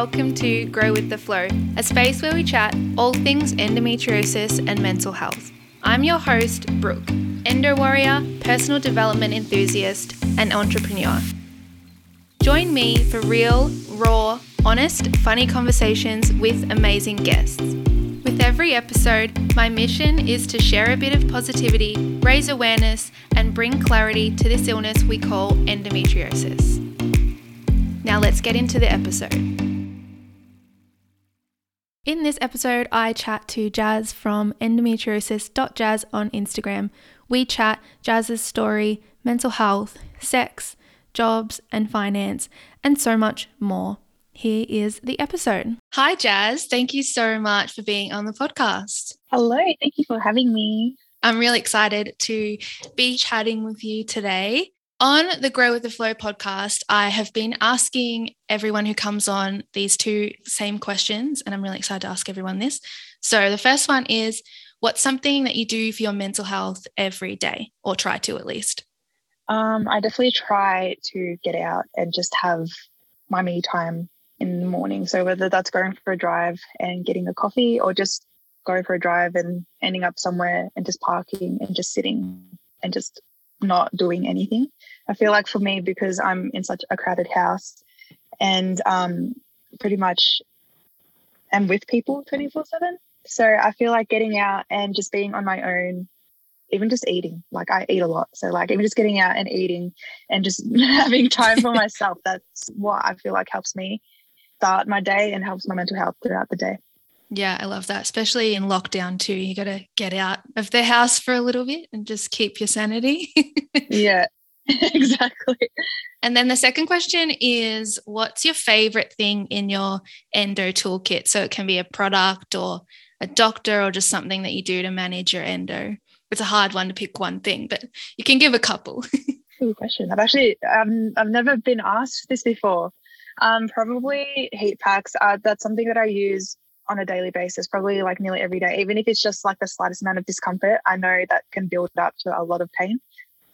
welcome to Grow with the Flow, a space where we chat all things endometriosis and mental health. I'm your host, Brooke, endo warrior, personal development enthusiast, and entrepreneur. Join me for real, raw, honest, funny conversations with amazing guests. With every episode, my mission is to share a bit of positivity, raise awareness, and bring clarity to this illness we call endometriosis. Now let's get into the episode. In this episode, I chat to Jazz from endometriosis.jazz on Instagram. We chat Jazz's story, mental health, sex, jobs, and finance, and so much more. Here is the episode. Hi, Jazz. Thank you so much for being on the podcast. Hello. Thank you for having me. I'm really excited to be chatting with you today. On the Grow with the Flow podcast, I have been asking everyone who comes on these two same questions, and I'm really excited to ask everyone this. So, the first one is What's something that you do for your mental health every day, or try to at least? Um, I definitely try to get out and just have my me time in the morning. So, whether that's going for a drive and getting a coffee, or just going for a drive and ending up somewhere and just parking and just sitting and just not doing anything. I feel like for me, because I'm in such a crowded house and um, pretty much am with people 24 7. So I feel like getting out and just being on my own, even just eating, like I eat a lot. So, like, even just getting out and eating and just having time for myself, that's what I feel like helps me start my day and helps my mental health throughout the day. Yeah, I love that, especially in lockdown too. You got to get out of the house for a little bit and just keep your sanity. yeah, exactly. And then the second question is what's your favorite thing in your endo toolkit? So it can be a product or a doctor or just something that you do to manage your endo. It's a hard one to pick one thing, but you can give a couple. Good question. I've actually um, I've never been asked this before. Um, probably heat packs. Uh, that's something that I use on a daily basis, probably like nearly every day, even if it's just like the slightest amount of discomfort, I know that can build up to a lot of pain.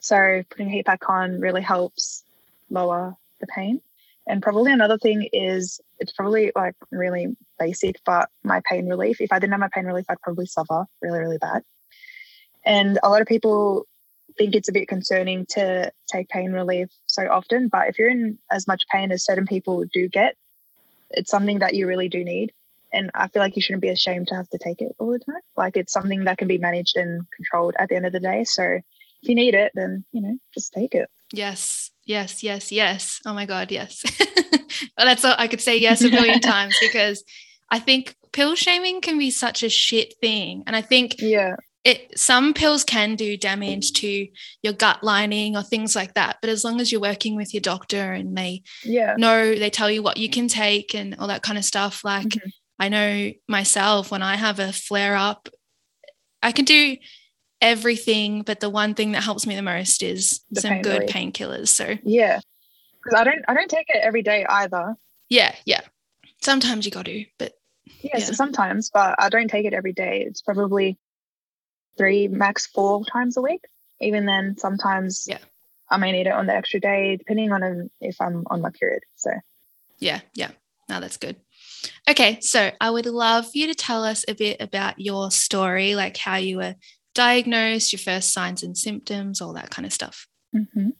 So putting heat back on really helps lower the pain. And probably another thing is it's probably like really basic, but my pain relief. If I didn't have my pain relief, I'd probably suffer really, really bad. And a lot of people think it's a bit concerning to take pain relief so often, but if you're in as much pain as certain people do get, it's something that you really do need and I feel like you shouldn't be ashamed to have to take it all the time. Like it's something that can be managed and controlled at the end of the day. So if you need it, then you know, just take it. Yes, yes, yes, yes. Oh my God, yes. well, that's all I could say yes a million times because I think pill shaming can be such a shit thing. And I think yeah. It some pills can do damage to your gut lining or things like that. But as long as you're working with your doctor and they yeah. know they tell you what you can take and all that kind of stuff, like mm-hmm I know myself when I have a flare up, I can do everything, but the one thing that helps me the most is the some good painkillers. So yeah, because I don't I don't take it every day either. Yeah, yeah. Sometimes you got to, but yeah, yeah. So sometimes, but I don't take it every day. It's probably three, max four times a week. Even then, sometimes yeah, I may need it on the extra day, depending on um, if I'm on my period. So yeah, yeah. Now that's good. Okay, so I would love you to tell us a bit about your story, like how you were diagnosed, your first signs and symptoms, all that kind of stuff. Mm-hmm.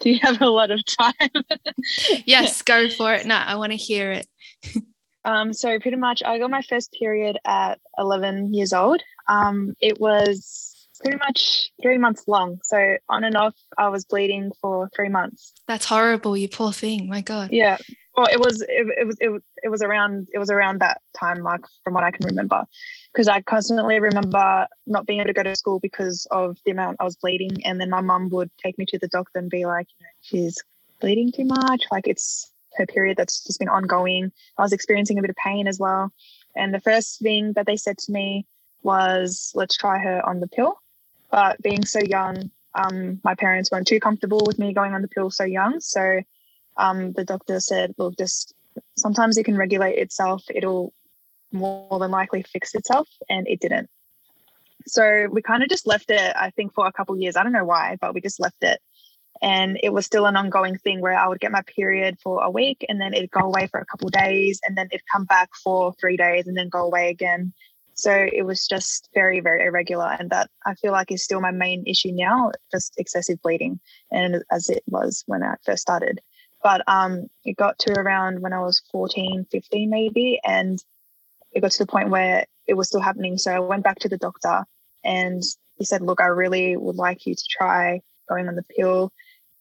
Do you have a lot of time? yes, go for it. No, I want to hear it. um, so pretty much, I got my first period at 11 years old. Um, it was pretty much three months long. So on and off, I was bleeding for three months. That's horrible. You poor thing. My God. Yeah well it was it, it was it, it was around it was around that time mark from what i can remember. Because i constantly remember not being able to go to school because of the amount i was bleeding and then my mum would take me to the doctor and be like she's bleeding too much. Like it's her period that's just been ongoing. I was experiencing a bit of pain as well. And the first thing that they said to me was let's try her on the pill. But being so young um, my parents weren't too comfortable with me going on the pill so young. So um, the doctor said, look, just sometimes it can regulate itself. It'll more than likely fix itself. And it didn't. So we kind of just left it, I think, for a couple years. I don't know why, but we just left it. and it was still an ongoing thing where I would get my period for a week and then it'd go away for a couple days and then it'd come back for three days and then go away again. So it was just very, very irregular. And that I feel like is still my main issue now, just excessive bleeding, and as it was when I first started. But um, it got to around when I was 14, 15 maybe, and it got to the point where it was still happening. So I went back to the doctor and he said, Look, I really would like you to try going on the pill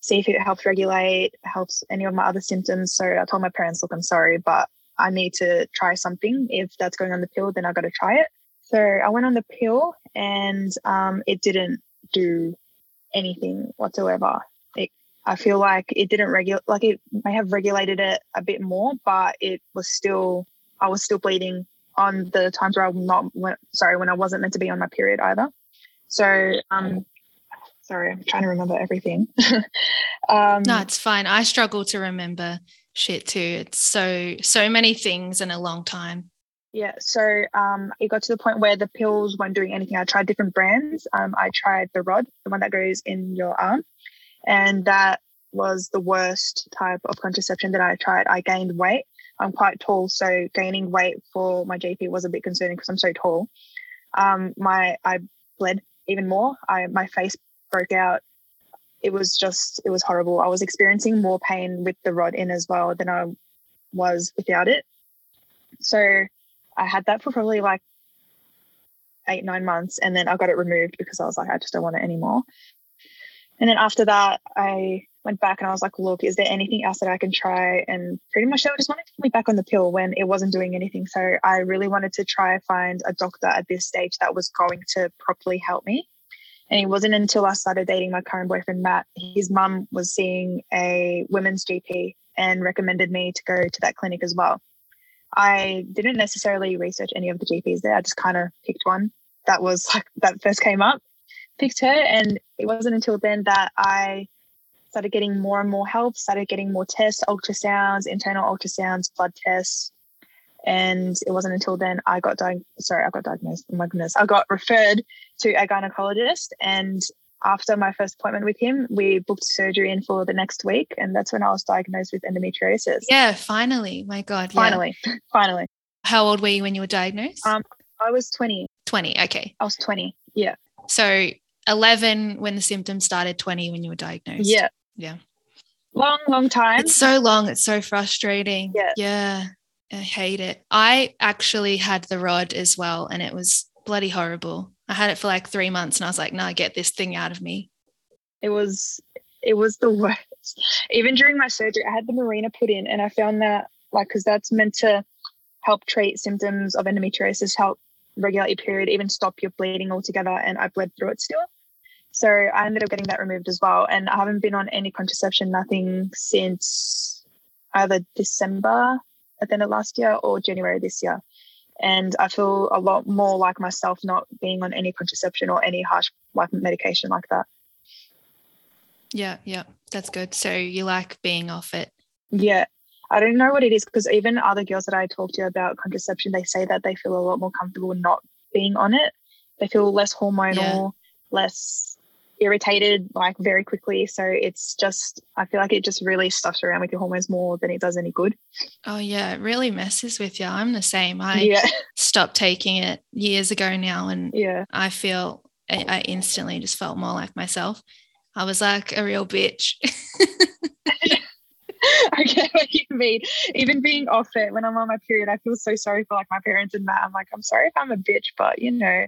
see if it helps regulate, helps any of my other symptoms. So I told my parents, look, I'm sorry, but I need to try something. If that's going on the pill, then I got to try it. So I went on the pill and um, it didn't do anything whatsoever. I feel like it didn't regulate, like it may have regulated it a bit more, but it was still, I was still bleeding on the times where I'm not, when, sorry, when I wasn't meant to be on my period either. So um, Sorry, I'm trying to remember everything. um, no, it's fine. I struggle to remember shit too. It's so so many things in a long time. Yeah, so um, it got to the point where the pills weren't doing anything. I tried different brands. Um, I tried the rod, the one that goes in your arm, and that was the worst type of contraception that I tried. I gained weight. I'm quite tall, so gaining weight for my GP was a bit concerning because I'm so tall. Um, my I bled even more. I my face broke out, it was just, it was horrible. I was experiencing more pain with the rod in as well than I was without it. So I had that for probably like eight, nine months. And then I got it removed because I was like, I just don't want it anymore. And then after that, I went back and I was like, look, is there anything else that I can try? And pretty much they just wanted to put me back on the pill when it wasn't doing anything. So I really wanted to try find a doctor at this stage that was going to properly help me. And it wasn't until I started dating my current boyfriend, Matt, his mum was seeing a women's GP and recommended me to go to that clinic as well. I didn't necessarily research any of the GPs there. I just kind of picked one that was like that first came up, picked her. And it wasn't until then that I started getting more and more help, started getting more tests, ultrasounds, internal ultrasounds, blood tests, and it wasn't until then I got diagnosed. Sorry, I got diagnosed. Oh my goodness, I got referred to a gynecologist, and after my first appointment with him, we booked surgery in for the next week, and that's when I was diagnosed with endometriosis. Yeah, finally. My God. Finally, yeah. finally. How old were you when you were diagnosed? Um, I was twenty. Twenty. Okay. I was twenty. Yeah. So eleven when the symptoms started. Twenty when you were diagnosed. Yeah. Yeah. Long, long time. It's so long. It's so frustrating. Yeah. Yeah. I hate it. I actually had the rod as well, and it was bloody horrible. I had it for like three months, and I was like, "No, get this thing out of me." It was, it was the worst. Even during my surgery, I had the Mirena put in, and I found that like because that's meant to help treat symptoms of endometriosis, help regulate your period, even stop your bleeding altogether. And I bled through it still. So I ended up getting that removed as well. And I haven't been on any contraception, nothing since either December at the end of last year or January this year. And I feel a lot more like myself not being on any contraception or any harsh like medication like that. Yeah, yeah, that's good. So you like being off it? Yeah. I don't know what it is because even other girls that I talk to about contraception, they say that they feel a lot more comfortable not being on it. They feel less hormonal, yeah. less irritated like very quickly. So it's just, I feel like it just really stuffs around with your hormones more than it does any good. Oh, yeah. It really messes with you. I'm the same. I yeah. stopped taking it years ago now. And yeah, I feel, I instantly just felt more like myself. I was like a real bitch. I get what you mean. Even being off it when I'm on my period, I feel so sorry for like my parents and that. I'm like, I'm sorry if I'm a bitch, but you know,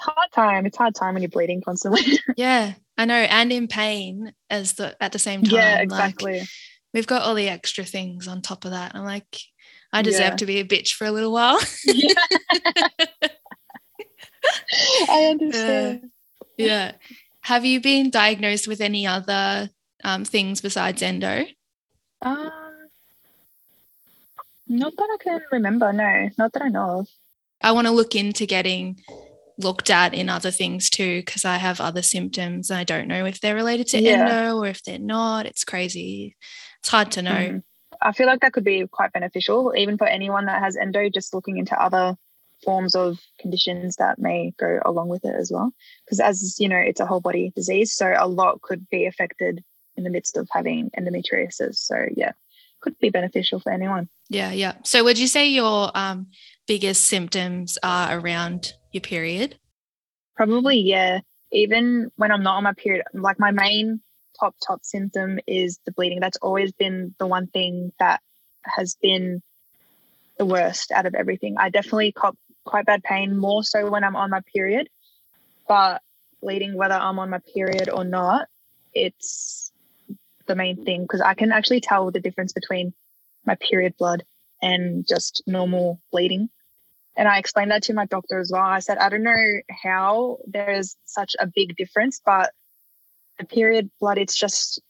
hard time. It's hard time when you're bleeding constantly. yeah, I know, and in pain as the at the same time. Yeah, exactly. Like, we've got all the extra things on top of that. I'm like, I deserve yeah. to be a bitch for a little while. yeah. I understand. Uh, yeah. Have you been diagnosed with any other um, things besides endo? Um, not that I can remember. No, not that I know of. I want to look into getting looked at in other things too because I have other symptoms and I don't know if they're related to yeah. endo or if they're not. It's crazy. It's hard to know. Mm. I feel like that could be quite beneficial, even for anyone that has endo, just looking into other forms of conditions that may go along with it as well. Because as you know, it's a whole body disease, so a lot could be affected in the midst of having endometriosis. So yeah, could be beneficial for anyone. Yeah, yeah. So would you say your um, biggest symptoms are around your period? Probably, yeah. Even when I'm not on my period, like my main top top symptom is the bleeding. That's always been the one thing that has been the worst out of everything. I definitely cop quite bad pain, more so when I'm on my period. But bleeding, whether I'm on my period or not, it's the main thing because I can actually tell the difference between my period blood and just normal bleeding. And I explained that to my doctor as well. I said, I don't know how there's such a big difference, but the period blood, it's just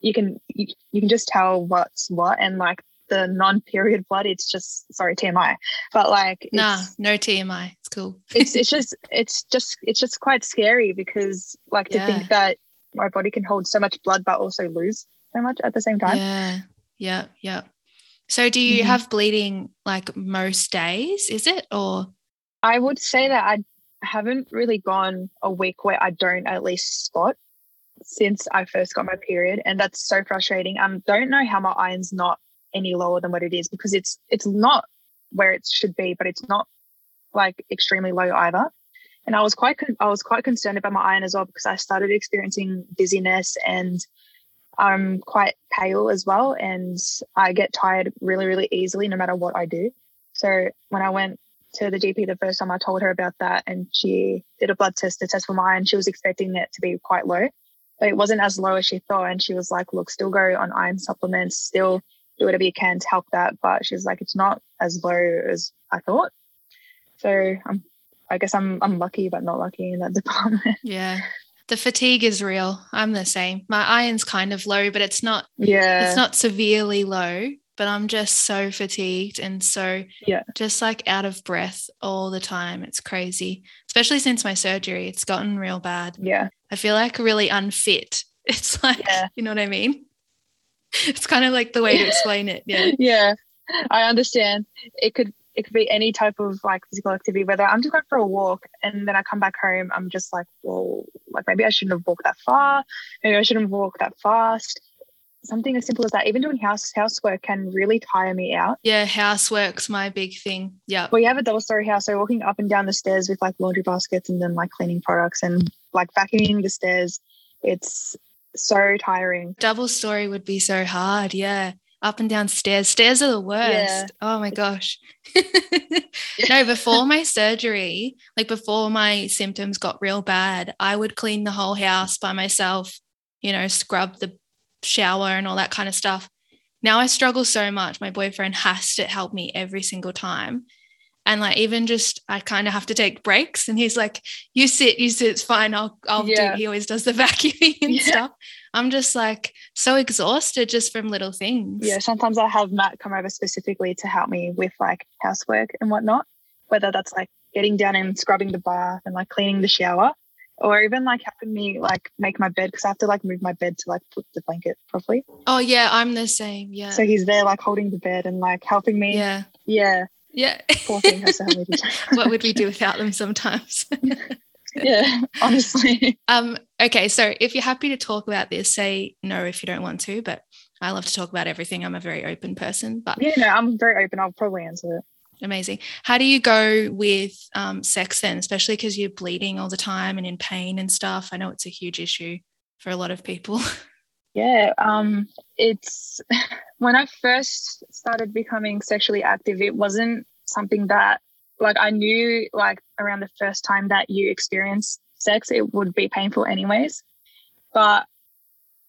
you can you, you can just tell what's what. And like the non-period blood it's just sorry tmi but like nah no tmi it's cool. It's it's just it's just it's just quite scary because like to yeah. think that my body can hold so much blood but also lose so much at the same time. Yeah. Yeah. Yeah so do you mm-hmm. have bleeding like most days is it or i would say that i haven't really gone a week where i don't at least spot since I first got my period, and that's so frustrating. Um, don't know how my iron's not any lower than what it is because it's it's not where it should be, but it's not like extremely low either. And I was quite con- I was quite concerned about my iron as well because I started experiencing dizziness and I'm quite pale as well, and I get tired really really easily no matter what I do. So when I went to the GP the first time, I told her about that, and she did a blood test to test for iron. She was expecting it to be quite low, but it wasn't as low as she thought. And she was like, look, still go on iron supplements, still do whatever you can to help that. But she's like, it's not as low as I thought. So I'm, I guess I'm, I'm lucky, but not lucky in that department. Yeah. The fatigue is real. I'm the same. My iron's kind of low, but it's not, yeah, it's not severely low but I'm just so fatigued and so yeah, just like out of breath all the time. It's crazy, especially since my surgery. It's gotten real bad. Yeah. I feel like really unfit. It's like, yeah. you know what I mean? It's kind of like the way to explain it. Yeah. Yeah. I understand. It could it could be any type of like physical activity, whether I'm just going for a walk and then I come back home, I'm just like, well, like maybe I shouldn't have walked that far. Maybe I shouldn't have walked that fast something as simple as that, even doing house housework can really tire me out. Yeah, housework's my big thing. Yeah. Well, We have a double story house, so walking up and down the stairs with like laundry baskets and then like cleaning products and like vacuuming the stairs, it's so tiring. Double story would be so hard. Yeah. Up and down stairs. Stairs are the worst. Yeah. Oh my gosh. no, before my surgery, like before my symptoms got real bad, I would clean the whole house by myself, you know, scrub the shower and all that kind of stuff. Now I struggle so much. My boyfriend has to help me every single time. And like even just I kind of have to take breaks and he's like, you sit, you sit, it's fine. I'll I'll yeah. do he always does the vacuuming and yeah. stuff. I'm just like so exhausted just from little things. Yeah, sometimes I have Matt come over specifically to help me with like housework and whatnot, whether that's like getting down and scrubbing the bath and like cleaning the shower or even like helping me like make my bed because I have to like move my bed to like put the blanket properly. Oh yeah, I'm the same. Yeah. So he's there like holding the bed and like helping me. Yeah. Yeah. Yeah. Poor thing has to help me. what would we do without them sometimes? yeah, honestly. Um, okay, so if you're happy to talk about this, say no if you don't want to, but I love to talk about everything. I'm a very open person. But yeah, no, I'm very open. I'll probably answer it. Amazing. How do you go with um, sex then, especially because you're bleeding all the time and in pain and stuff? I know it's a huge issue for a lot of people. Yeah, um, it's when I first started becoming sexually active, it wasn't something that like I knew like around the first time that you experience sex, it would be painful anyways. But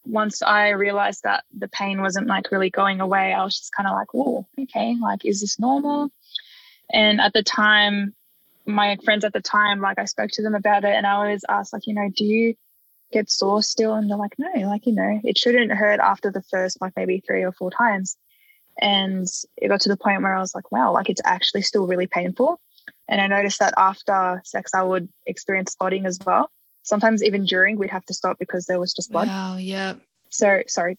once I realized that the pain wasn't like really going away, I was just kind of like, oh, okay, like, is this normal? And at the time, my friends at the time, like I spoke to them about it and I always asked, like, you know, do you get sore still? And they're like, no, like, you know, it shouldn't hurt after the first, like maybe three or four times. And it got to the point where I was like, wow, like it's actually still really painful. And I noticed that after sex, I would experience spotting as well. Sometimes even during, we'd have to stop because there was just blood. Wow, yeah. So, sorry,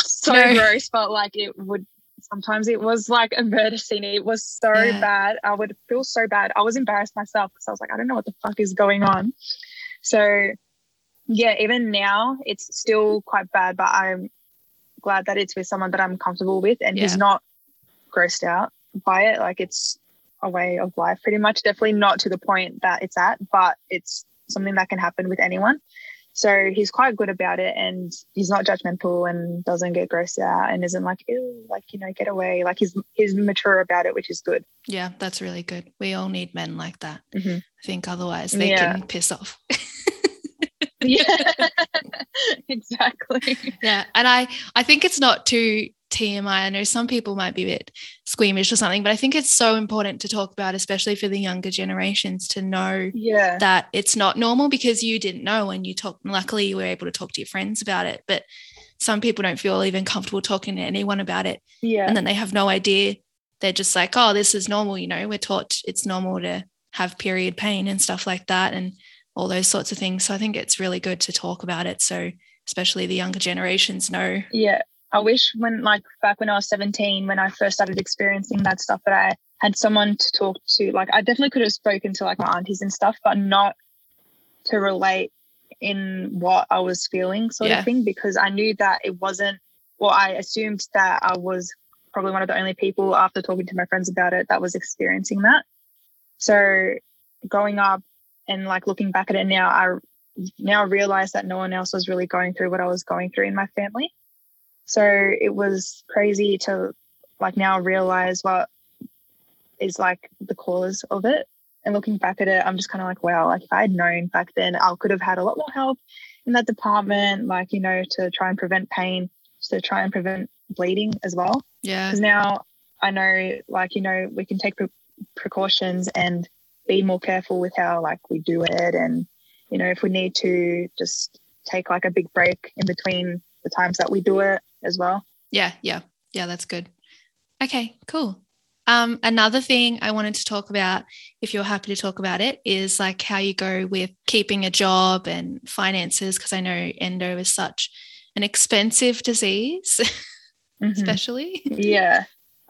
so no. gross, but like it would sometimes it was like a murder scene. It was so yeah. bad. I would feel so bad. I was embarrassed myself because I was like, I don't know what the fuck is going on. So yeah, even now it's still quite bad, but I'm glad that it's with someone that I'm comfortable with and Yeah. who's not grossed out by it. Like it's a way of life, pretty much. Definitely not to the point that it's at, but it's something that can happen with anyone. So he's quite good about it and he's not judgmental and doesn't get grossed out and isn't like, ew, like, you know, get away. Like he's he's mature about it, which is good. Yeah, that's really good. We all need men like that. Mhm. I think otherwise they Yeah. can piss off. Yeah. exactly. yeah, and I I think it's not too TMI. I know some people might be a bit squeamish or something, but I think it's so important to talk about, especially for the younger generations, to know Yeah. that it's not normal because you didn't know and you talked. Luckily, you were able to talk to your friends about it, but some people don't feel even comfortable talking to anyone about it, Yeah. and then they have no idea. They're just like, oh, this is normal. You know, we're taught it's normal to have period pain and stuff like that, and all those sorts of things. So I think it's really good to talk about it. So especially the younger generations know. Yeah. I wish when like back when I was 17, when I first started experiencing that stuff, that I had someone to talk to. Like I definitely could have spoken to like my aunties and stuff, but not to relate in what I was feeling, sort Yeah. of thing, because I knew that it wasn't well, I assumed that I was probably one of the only people after talking to my friends about it that was experiencing that. So growing up and like looking back at it now, I now realize that no one else was really going through what I was going through in my family. So it was crazy to like now realize what is like the cause of it. And looking back at it, I'm just kind of like, wow, like if I had known back then, I could have had a lot more help in that department, like, you know, to try and prevent pain, to try and prevent bleeding as well. Yeah. Because now I know, like, you know, we can take pre- precautions and be more careful with how, like, we do it. And, you know, if we need to just take like a big break in between the times that we do it as well. Yeah. Yeah. Yeah. That's good. Okay. Cool. Um, another thing I wanted to talk about, if you're happy to talk about it, is like how you go with keeping a job and finances, because I know endo is such an expensive disease, Mhm. especially. Yeah.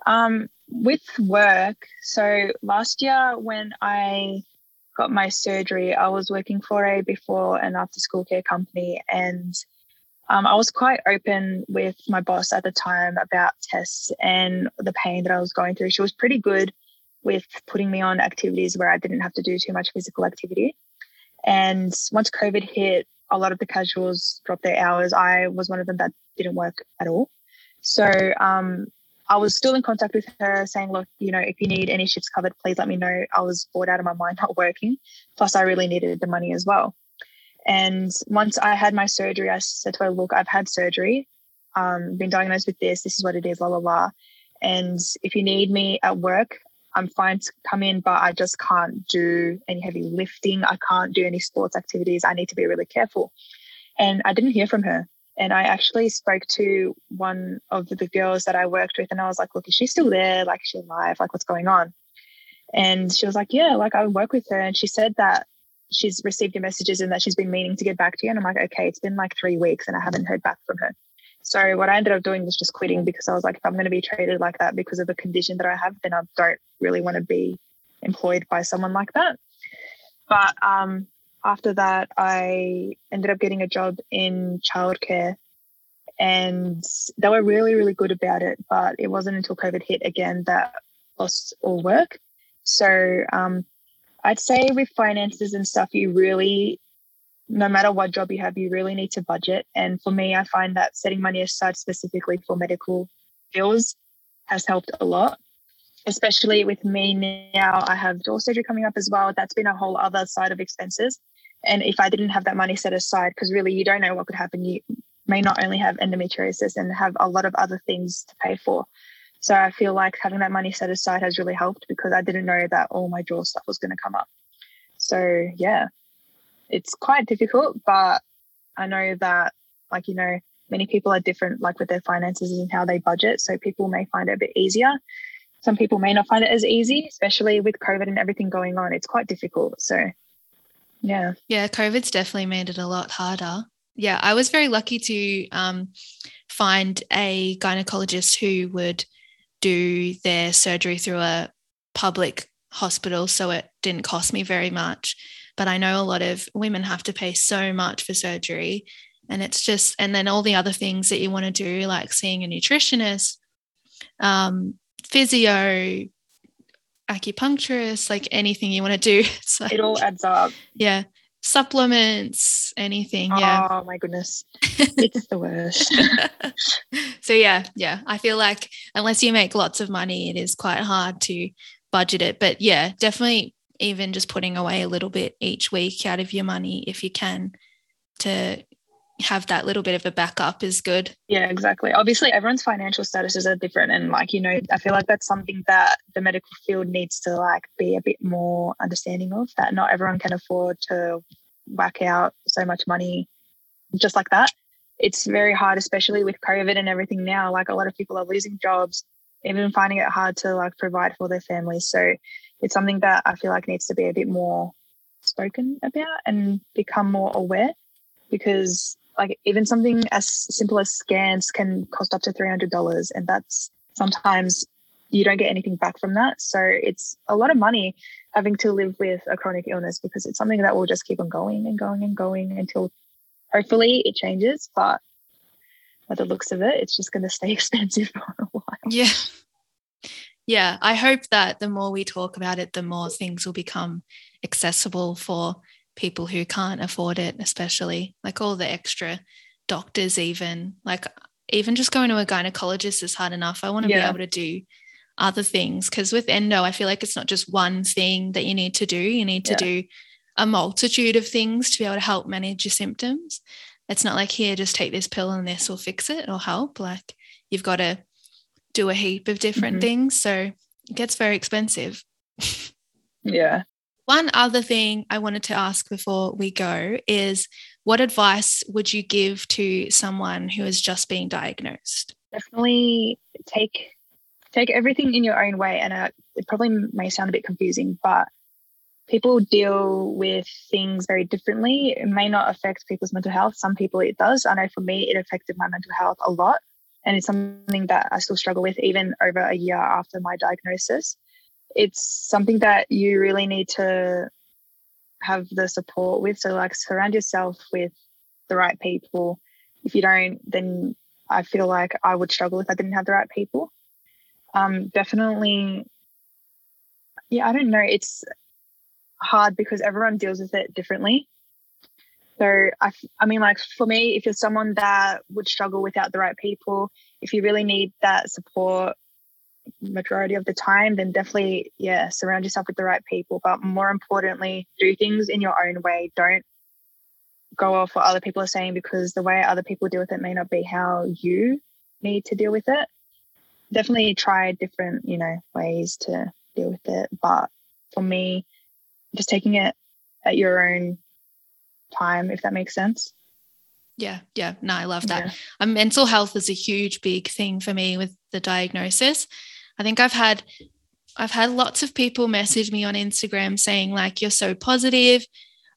Um, with work, so last year when I got my surgery, I was working for a before and after school care company, and um, I was quite open with my boss at the time about tests and the pain that I was going through. She was pretty good with putting me on activities where I didn't have to do too much physical activity. And once COVID hit, a lot of the casuals dropped their hours. I was one of them that didn't work at all. So um, I was still in contact with her saying, look, you know, if you need any shifts covered, please let me know. I was bored out of my mind not working. Plus, I really needed the money as well. And once I had my surgery, I said to her, look, I've had surgery, um, been diagnosed with this. This is what it is, blah, blah, blah. And if you need me at work, I'm fine to come in, but I just can't do any heavy lifting. I can't do any sports activities. I need to be really careful. And I didn't hear from her. And I actually spoke to one of the girls that I worked with, and I was like, look, is she still there? Like, is she alive? Like, what's going on? And she was like, yeah, like I work with her. And she said that she's received your messages and that she's been meaning to get back to you. And I'm like, okay, it's been like three weeks and I haven't heard back from her. So what I ended up doing was just quitting because I was like, if I'm going to be treated like that because of the condition that I have, then I don't really want to be employed by someone like that. But um, after that, I ended up getting a job in childcare and they were really, really good about it. But it wasn't until COVID hit again that lost all work. So um, I'd say with finances and stuff, you really, no matter what job you have, you really need to budget. And for me, I find that setting money aside specifically for medical bills has helped a lot. Especially with me now, I have door surgery coming up as well. That's been a whole other side of expenses. And if I didn't have that money set aside, because really you don't know what could happen, you may not only have endometriosis and have a lot of other things to pay for. So I feel like having that money set aside has really helped because I didn't know that all my draw stuff was going to come up. So yeah, it's quite difficult, but I know that like, you know, many people are different like with their finances and how they budget. So people may find it a bit easier. Some people may not find it as easy, especially with COVID and everything going on. It's quite difficult. So yeah. Yeah, COVID's definitely made it a lot harder. Yeah, I was very lucky to um, find a gynecologist who would do their surgery through a public hospital, so it didn't cost me very much. but I know a lot of women have to pay so much for surgery. And it's just, and then all the other things that you want to do, like seeing a nutritionist, um, physio, acupuncturist, like anything you want to do. So, it all adds up. Yeah. Supplements, anything. Yeah. Oh my goodness. It's the worst. so yeah, yeah. I feel like unless you make lots of money, it is quite hard to budget it. But yeah, definitely even just putting away a little bit each week out of your money if you can to have that little bit of a backup is good. Yeah, exactly. Obviously, everyone's financial statuses are different. And, like, you know, I feel like that's something that the medical field needs to, like, be a bit more understanding of that not everyone can afford to whack out so much money just like that. It's very hard, especially with COVID and everything now. Like, a lot of people are losing jobs, even finding it hard to, like, provide for their families. So, it's something that I feel like needs to be a bit more spoken about and become more aware because like even something as simple as scans can cost up to $300 and that's sometimes you don't get anything back from that. So it's a lot of money having to live with a chronic illness because it's something that will just keep on going and going and going until hopefully it changes but by the looks of it it's just going to stay expensive for a while. Yeah. Yeah i hope that the more we talk about it the more things will become accessible for people who can't afford it, especially like all the extra doctors, even like even just going to a gynecologist is hard enough. I want to yeah. be able to do other things because with endo, I feel like it's not just one thing that you need to do. You need to yeah. do a multitude of things to be able to help manage your symptoms. It's not like here, just take this pill and this will fix it or help. Like you've got to do a heap of different mm-hmm. things. So it gets very expensive. yeah. One other thing I wanted to ask before we go is what advice would you give to someone who has just been diagnosed? Definitely take take everything in your own way and uh, it probably may sound a bit confusing but people deal with things very differently. It may not affect people's mental health. Some people it does. I know for me it affected my mental health a lot and it's something that i still struggle with even over a year after my diagnosis it's something that you really need to have the support with. So, like, surround yourself with the right people. If you don't, then I feel like I would struggle if I didn't have the right people. Um, definitely, yeah, I don't know. It's hard because everyone deals with it differently. So, I, I mean, like for me, if you're someone that would struggle without the right people, if you really need that support, majority of the time, then definitely, yeah, surround yourself with the right people. But more importantly, do things in your own way. Don't go off what other people are saying because the way other people deal with it may not be how you need to deal with it. Definitely try different, you know, ways to deal with it. But for me, just taking it at your own time, if that makes sense. Yeah, yeah. No, I love that. Yeah. Um, mental health is a huge, big thing for me with the diagnosis. I think I've had I've had lots of people message me on Instagram saying like you're so positive.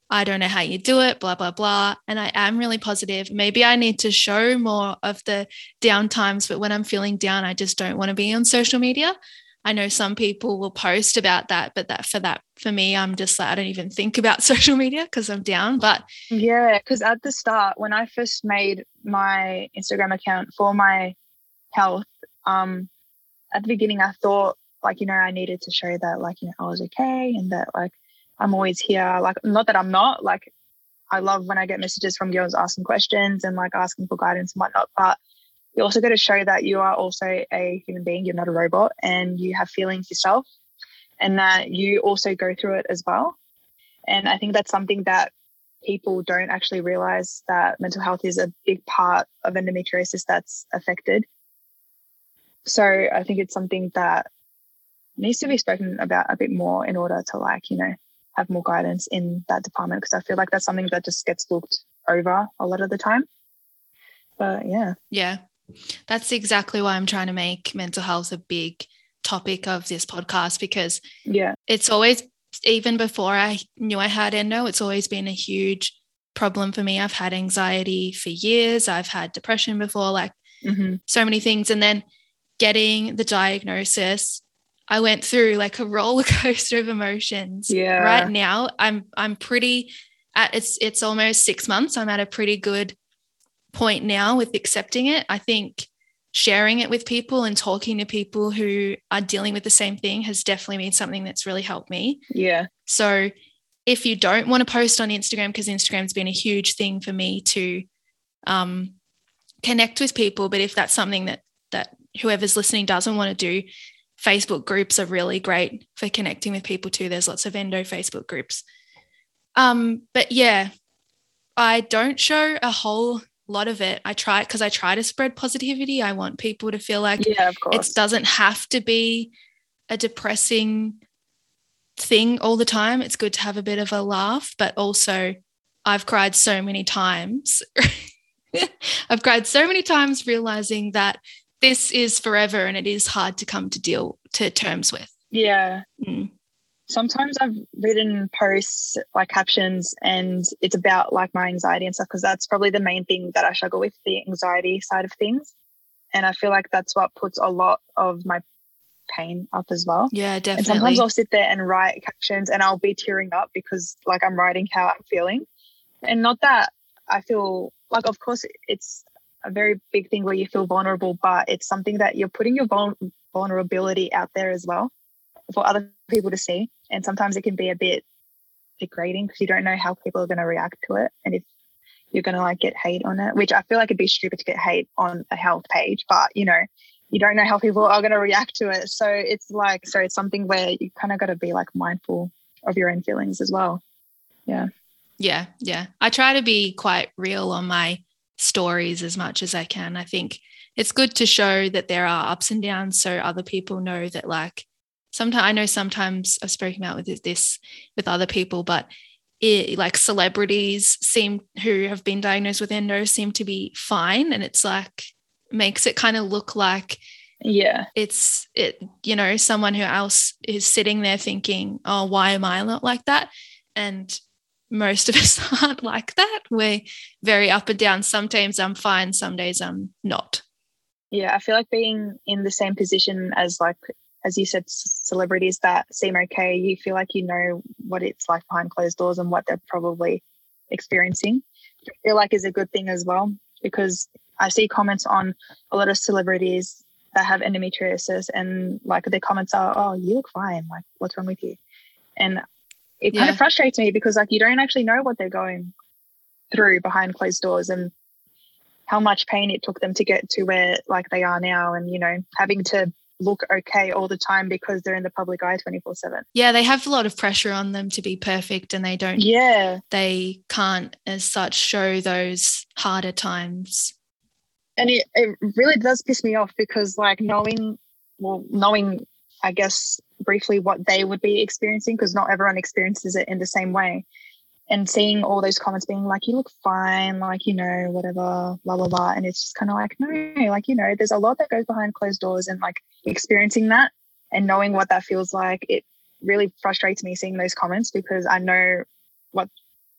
I don't know how you do it, blah, blah, blah. And I am really positive. Maybe I need to show more of the down times, but when I'm feeling down, I just don't want to be on social media. I know some people will post about that, but that for that, for me, I'm just like, I don't even think about social media because I'm down. But yeah, because at the start, when I first made my Instagram account for my health, um, at the beginning, I thought like, you know, I needed to show that like, you know, I was okay and that like I'm always here. Like, not that I'm not, like, I love when I get messages from girls asking questions and like asking for guidance and whatnot. But you also got to show that you are also a human being, you're not a robot and you have feelings yourself and that you also go through it as well. And I think that's something that people don't actually realize that mental health is a big part of endometriosis that's affected so I think it's something that needs to be spoken about a bit more in order to like, you know, have more guidance in that department because I feel like that's something that just gets looked over a lot of the time. But yeah. Yeah. That's exactly why I'm trying to make mental health a big topic of this podcast because yeah, it's always even before I knew I had endo, it's always been a huge problem for me. I've had anxiety for years. I've had depression before, like mm-hmm. so many things. And then getting the diagnosis, I went through like a roller coaster of emotions. Yeah. Right now, I'm I'm pretty at it's it's almost six months. I'm at a pretty good point now with accepting it. I think sharing it with people and talking to people who are dealing with the same thing has definitely been something that's really helped me. Yeah. So if you don't want to post on Instagram, because Instagram's been a huge thing for me to um, connect with people, but if that's something that that whoever's listening doesn't want to do, Facebook groups are really great for connecting with people too. There's lots of endo Facebook groups. Um, but yeah, I don't show a whole lot of it. I try because I try to spread positivity. I want people to feel like Yeah, it doesn't have to be a depressing thing all the time. It's good to have a bit of a laugh, but also I've cried so many times. I've cried so many times realizing that this is forever and it is hard to come to deal to terms with. yeah. Mm. Sometimes I've written posts like captions and it's about like my anxiety and stuff because that's probably the main thing that I struggle with the anxiety side of things. And I feel like that's what puts a lot of my pain up as well. Yeah, definitely. And sometimes I'll sit there and write captions and I'll be tearing up because like I'm writing how I'm feeling. And not that I feel like, of course, it's a very big thing where you feel vulnerable, but it's something that you're putting your vul- vulnerability out there as well for other people to see. And sometimes it can be a bit degrading because you don't know how people are going to react to it. And if you're going to like get hate on it, which I feel like it'd be stupid to get hate on a health page, but you know, you don't know how people are going to react to it. So it's like, so it's something where you kind of got to be like mindful of your own feelings as well. yeah, yeah. Yeah. I try to be quite real on my stories as much as I can. I think it's good to show that there are ups and downs so other people know that like sometimes I know sometimes I've spoken about with this with other people, but it, like celebrities seem who have been diagnosed with endo seem to be fine, and it's like makes it kind of look like Yeah. it's it you know someone who else is sitting there thinking, oh, why am I not like that? And most of us aren't like that. We're very up and down. Sometimes I'm fine, some days I'm not. Yeah. I feel like being in the same position as like, as you said, celebrities that seem okay, you feel like you know what it's like behind closed doors and what they're probably experiencing. I feel like is a good thing as well because I see comments on a lot of celebrities that have endometriosis and like their comments are, "Oh, you look fine. Like, what's wrong with you?" And it kind of frustrates me because like you don't actually know what they're going through behind closed doors and how much pain it took them to get to where like they are now and you know having to look okay all the time because they're in the public eye 24 7 Yeah, they have a lot of pressure on them to be perfect and they don't yeah. they can't as such show those harder times. and it, it really does piss me off because like knowing well knowing i guess briefly what they would be experiencing because not everyone experiences it in the same way and seeing all those comments being like you look fine like you know whatever blah blah blah and it's just kind of like no like you know there's a lot that goes behind closed doors and like experiencing that and knowing what that feels like it really frustrates me seeing those comments because i know what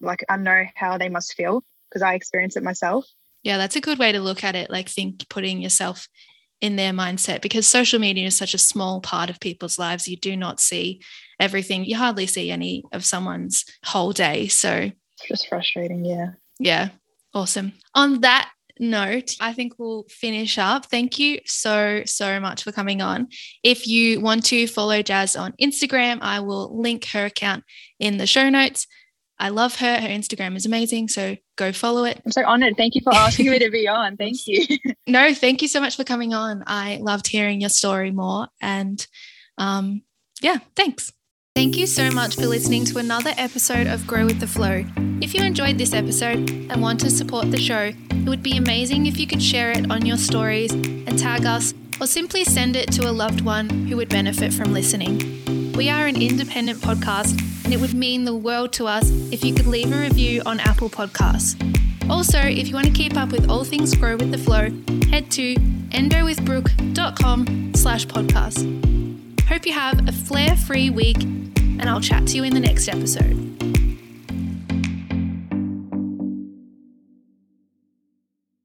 like i know how they must feel because i experience it myself Yeah, that's a good way to look at it. Like, think putting yourself in their mindset because social media is such a small part of people's lives. You do not see everything, you hardly see any of someone's whole day. So, it's just frustrating yeah yeah, awesome. On that note, I think we'll finish up. Thank you so, so much for coming on. If you want to follow Jazz on Instagram, I will link her account in the show notes. I love her. Her Instagram is amazing. So go follow it. I'm so honored. Thank you for asking me to be on. Thank you. No, thank you so much for coming on. I loved hearing your story more. And um, yeah, thanks. Thank you so much for listening to another episode of Grow with the Flow. If you enjoyed this episode and want to support the show, it would be amazing if you could share it on your stories and tag us, or simply send it to a loved one who would benefit from listening. We are an independent podcast, and it would mean the world to us if you could leave a review on Apple Podcasts. Also, if you want to keep up with all things Grow with the Flow, head to endowithbrooke.com slash podcast. Hope you have a flare-free week, and I'll chat to you in the next episode.